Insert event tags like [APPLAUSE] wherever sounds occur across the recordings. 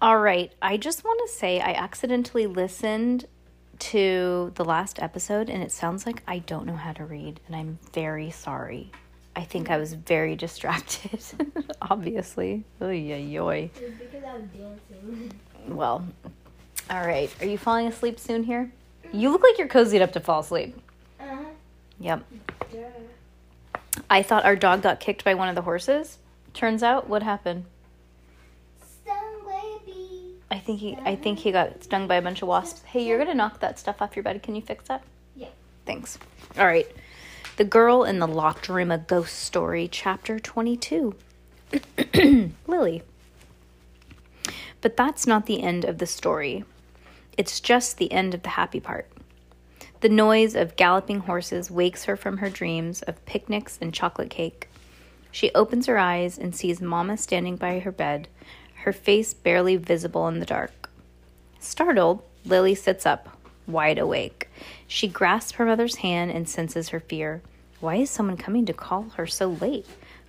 All right. I just want to say I accidentally listened to the last episode and it sounds like I don't know how to read, and I'm very sorry. I think I was very [LAUGHS] distracted, [LAUGHS] obviously. Oy, oy, oy. Because I was dancing. Well, all right. Are you falling asleep soon here? You look like you're cozied up to fall asleep. Uh-huh. Yep. I thought our dog got kicked by one of the horses. Turns out, what happened? I think he, I think he got stung by a bunch of wasps. Hey, you're gonna knock that stuff off your bed. Can you fix that? Yeah. Thanks. All right. The Girl in the Locked Room, a Ghost Story, Chapter 22. [CLEARS THROAT] Lily. But that's not the end of the story. It's just the end of the happy part. The noise of galloping horses wakes her from her dreams of picnics and chocolate cake. She opens her eyes and sees Mama standing by her bed, her face barely visible in the dark. Startled, Lily sits up, wide awake. She grasps her mother's hand and senses her fear. Why is someone coming to call her so late?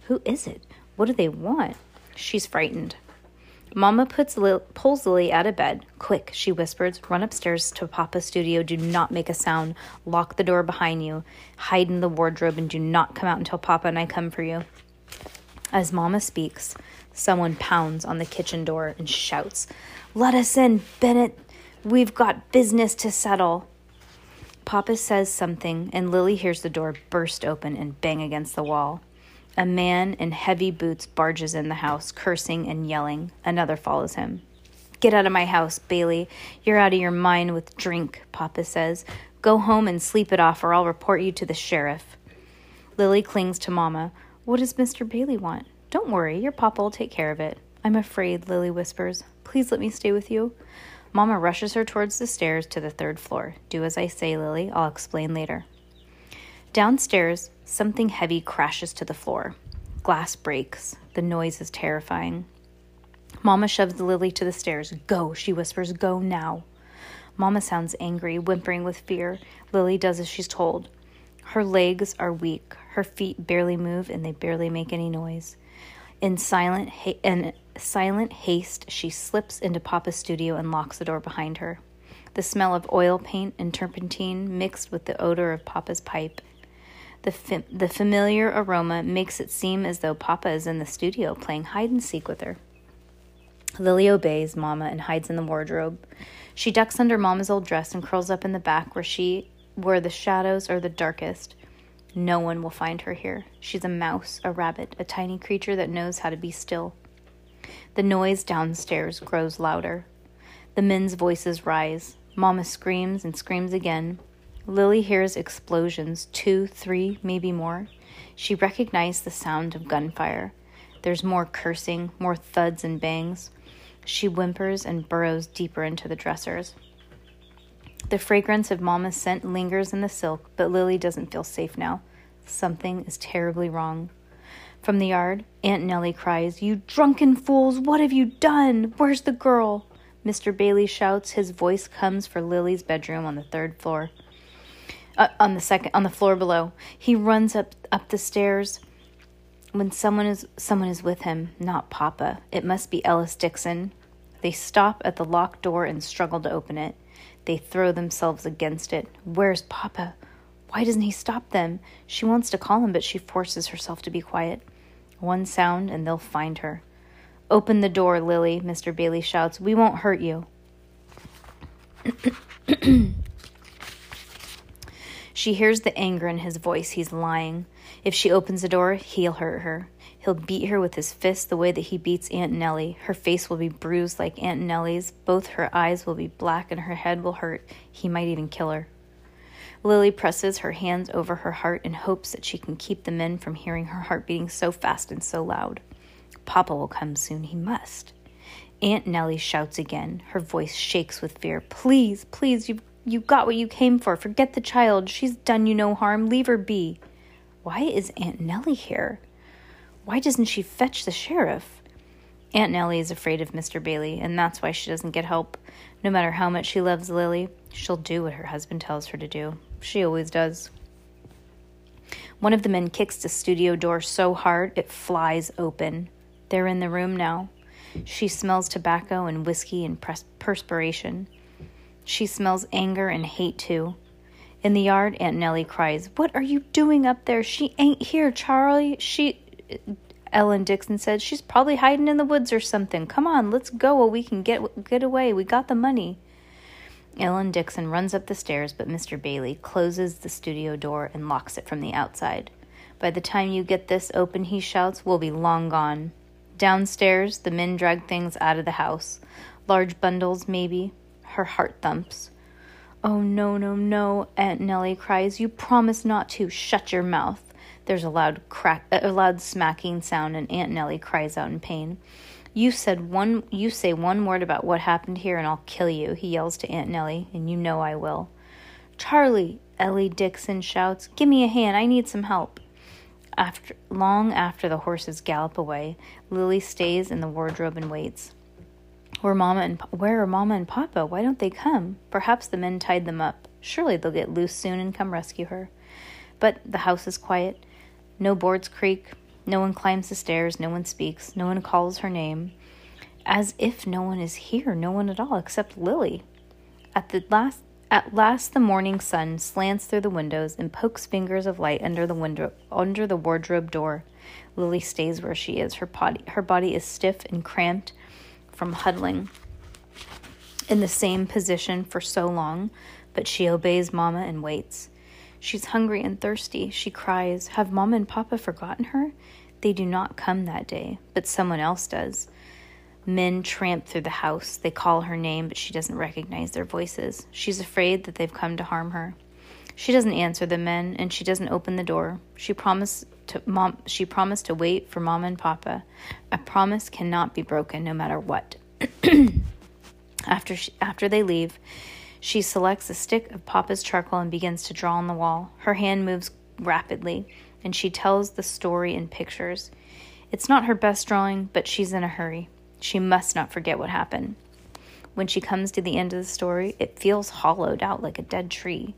Who is it? What do they want? She's frightened. Mama puts Lil- pulls Lily out of bed. Quick, she whispers, run upstairs to Papa's studio. Do not make a sound. Lock the door behind you. Hide in the wardrobe and do not come out until Papa and I come for you. As Mama speaks, someone pounds on the kitchen door and shouts, Let us in, Bennett. We've got business to settle. Papa says something, and Lily hears the door burst open and bang against the wall. A man in heavy boots barges in the house, cursing and yelling. Another follows him. Get out of my house, Bailey. You're out of your mind with drink, Papa says. Go home and sleep it off, or I'll report you to the sheriff. Lily clings to Mama. What does Mr. Bailey want? Don't worry, your papa will take care of it. I'm afraid, Lily whispers. Please let me stay with you. Mama rushes her towards the stairs to the third floor. Do as I say, Lily. I'll explain later. Downstairs, something heavy crashes to the floor. Glass breaks. The noise is terrifying. Mama shoves Lily to the stairs. Go, she whispers. Go now. Mama sounds angry, whimpering with fear. Lily does as she's told. Her legs are weak. Her feet barely move and they barely make any noise. In silent ha- in silent haste, she slips into Papa's studio and locks the door behind her. The smell of oil paint and turpentine mixed with the odor of Papa's pipe. The, the familiar aroma makes it seem as though Papa is in the studio playing hide and seek with her. Lily obeys Mama and hides in the wardrobe. She ducks under Mama's old dress and curls up in the back where she where the shadows are the darkest. No one will find her here. She's a mouse, a rabbit, a tiny creature that knows how to be still. The noise downstairs grows louder. The men's voices rise. Mama screams and screams again. Lily hears explosions, two, three, maybe more. She recognized the sound of gunfire. There's more cursing, more thuds and bangs. She whimpers and burrows deeper into the dressers. The fragrance of Mama's scent lingers in the silk, but Lily doesn't feel safe now. Something is terribly wrong. From the yard, Aunt Nellie cries, You drunken fools, what have you done? Where's the girl? Mr. Bailey shouts. His voice comes for Lily's bedroom on the third floor. Uh, on the second, on the floor below. He runs up up the stairs. When someone is someone is with him, not Papa. It must be Ellis Dixon. They stop at the locked door and struggle to open it. They throw themselves against it. Where's Papa? Why doesn't he stop them? She wants to call him, but she forces herself to be quiet. One sound, and they'll find her. Open the door, Lily, Mr. Bailey shouts. We won't hurt you. [CLEARS THROAT] she hears the anger in his voice. He's lying. If she opens the door, he'll hurt her. He'll beat her with his fist the way that he beats Aunt Nellie. Her face will be bruised like Aunt Nellie's. Both her eyes will be black and her head will hurt. He might even kill her. Lily presses her hands over her heart and hopes that she can keep the men from hearing her heart beating so fast and so loud. Papa will come soon. He must. Aunt Nellie shouts again. Her voice shakes with fear. Please, please, you you got what you came for. Forget the child. She's done you no harm. Leave her be. Why is Aunt Nellie here? Why doesn't she fetch the sheriff? Aunt Nellie is afraid of Mr. Bailey, and that's why she doesn't get help. No matter how much she loves Lily, she'll do what her husband tells her to do. She always does. One of the men kicks the studio door so hard it flies open. They're in the room now. She smells tobacco and whiskey and pres- perspiration. She smells anger and hate too. In the yard, Aunt Nellie cries, What are you doing up there? She ain't here, Charlie. She. Ellen Dixon said, She's probably hiding in the woods or something. Come on, let's go we can get, get away. We got the money. Ellen Dixon runs up the stairs, but Mr. Bailey closes the studio door and locks it from the outside. By the time you get this open, he shouts, we'll be long gone. Downstairs, the men drag things out of the house. Large bundles, maybe. Her heart thumps. Oh, no, no, no, Aunt Nellie cries. You promised not to. Shut your mouth. There's a loud crack, a loud smacking sound, and Aunt Nellie cries out in pain. You said one you say one word about what happened here and I'll kill you, he yells to Aunt Nellie, and you know I will. Charlie, Ellie Dixon shouts, give me a hand, I need some help. After long after the horses gallop away, Lily stays in the wardrobe and waits. Where Mama and where are Mama and Papa? Why don't they come? Perhaps the men tied them up. Surely they'll get loose soon and come rescue her. But the house is quiet. No boards creak. No one climbs the stairs. No one speaks. No one calls her name. As if no one is here. No one at all except Lily. At the last at last the morning sun slants through the windows and pokes fingers of light under the window under the wardrobe door. Lily stays where she is. Her body her body is stiff and cramped from huddling in the same position for so long, but she obeys Mama and waits. She's hungry and thirsty. She cries, Have Mamma and Papa forgotten her? They do not come that day, but someone else does. Men tramp through the house. They call her name, but she doesn't recognize their voices. She's afraid that they've come to harm her. She doesn't answer the men, and she doesn't open the door. She promised to mom. She promised to wait for Mom and Papa. A promise cannot be broken, no matter what. [CLEARS THROAT] after she, after they leave, she selects a stick of Papa's charcoal and begins to draw on the wall. Her hand moves rapidly, and she tells the story in pictures. It's not her best drawing, but she's in a hurry. She must not forget what happened. When she comes to the end of the story, it feels hollowed out like a dead tree.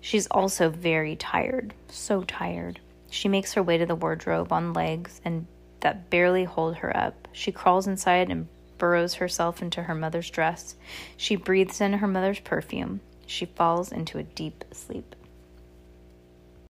She's also very tired, so tired. She makes her way to the wardrobe on legs and that barely hold her up. She crawls inside and burrows herself into her mother's dress. She breathes in her mother's perfume. She falls into a deep sleep.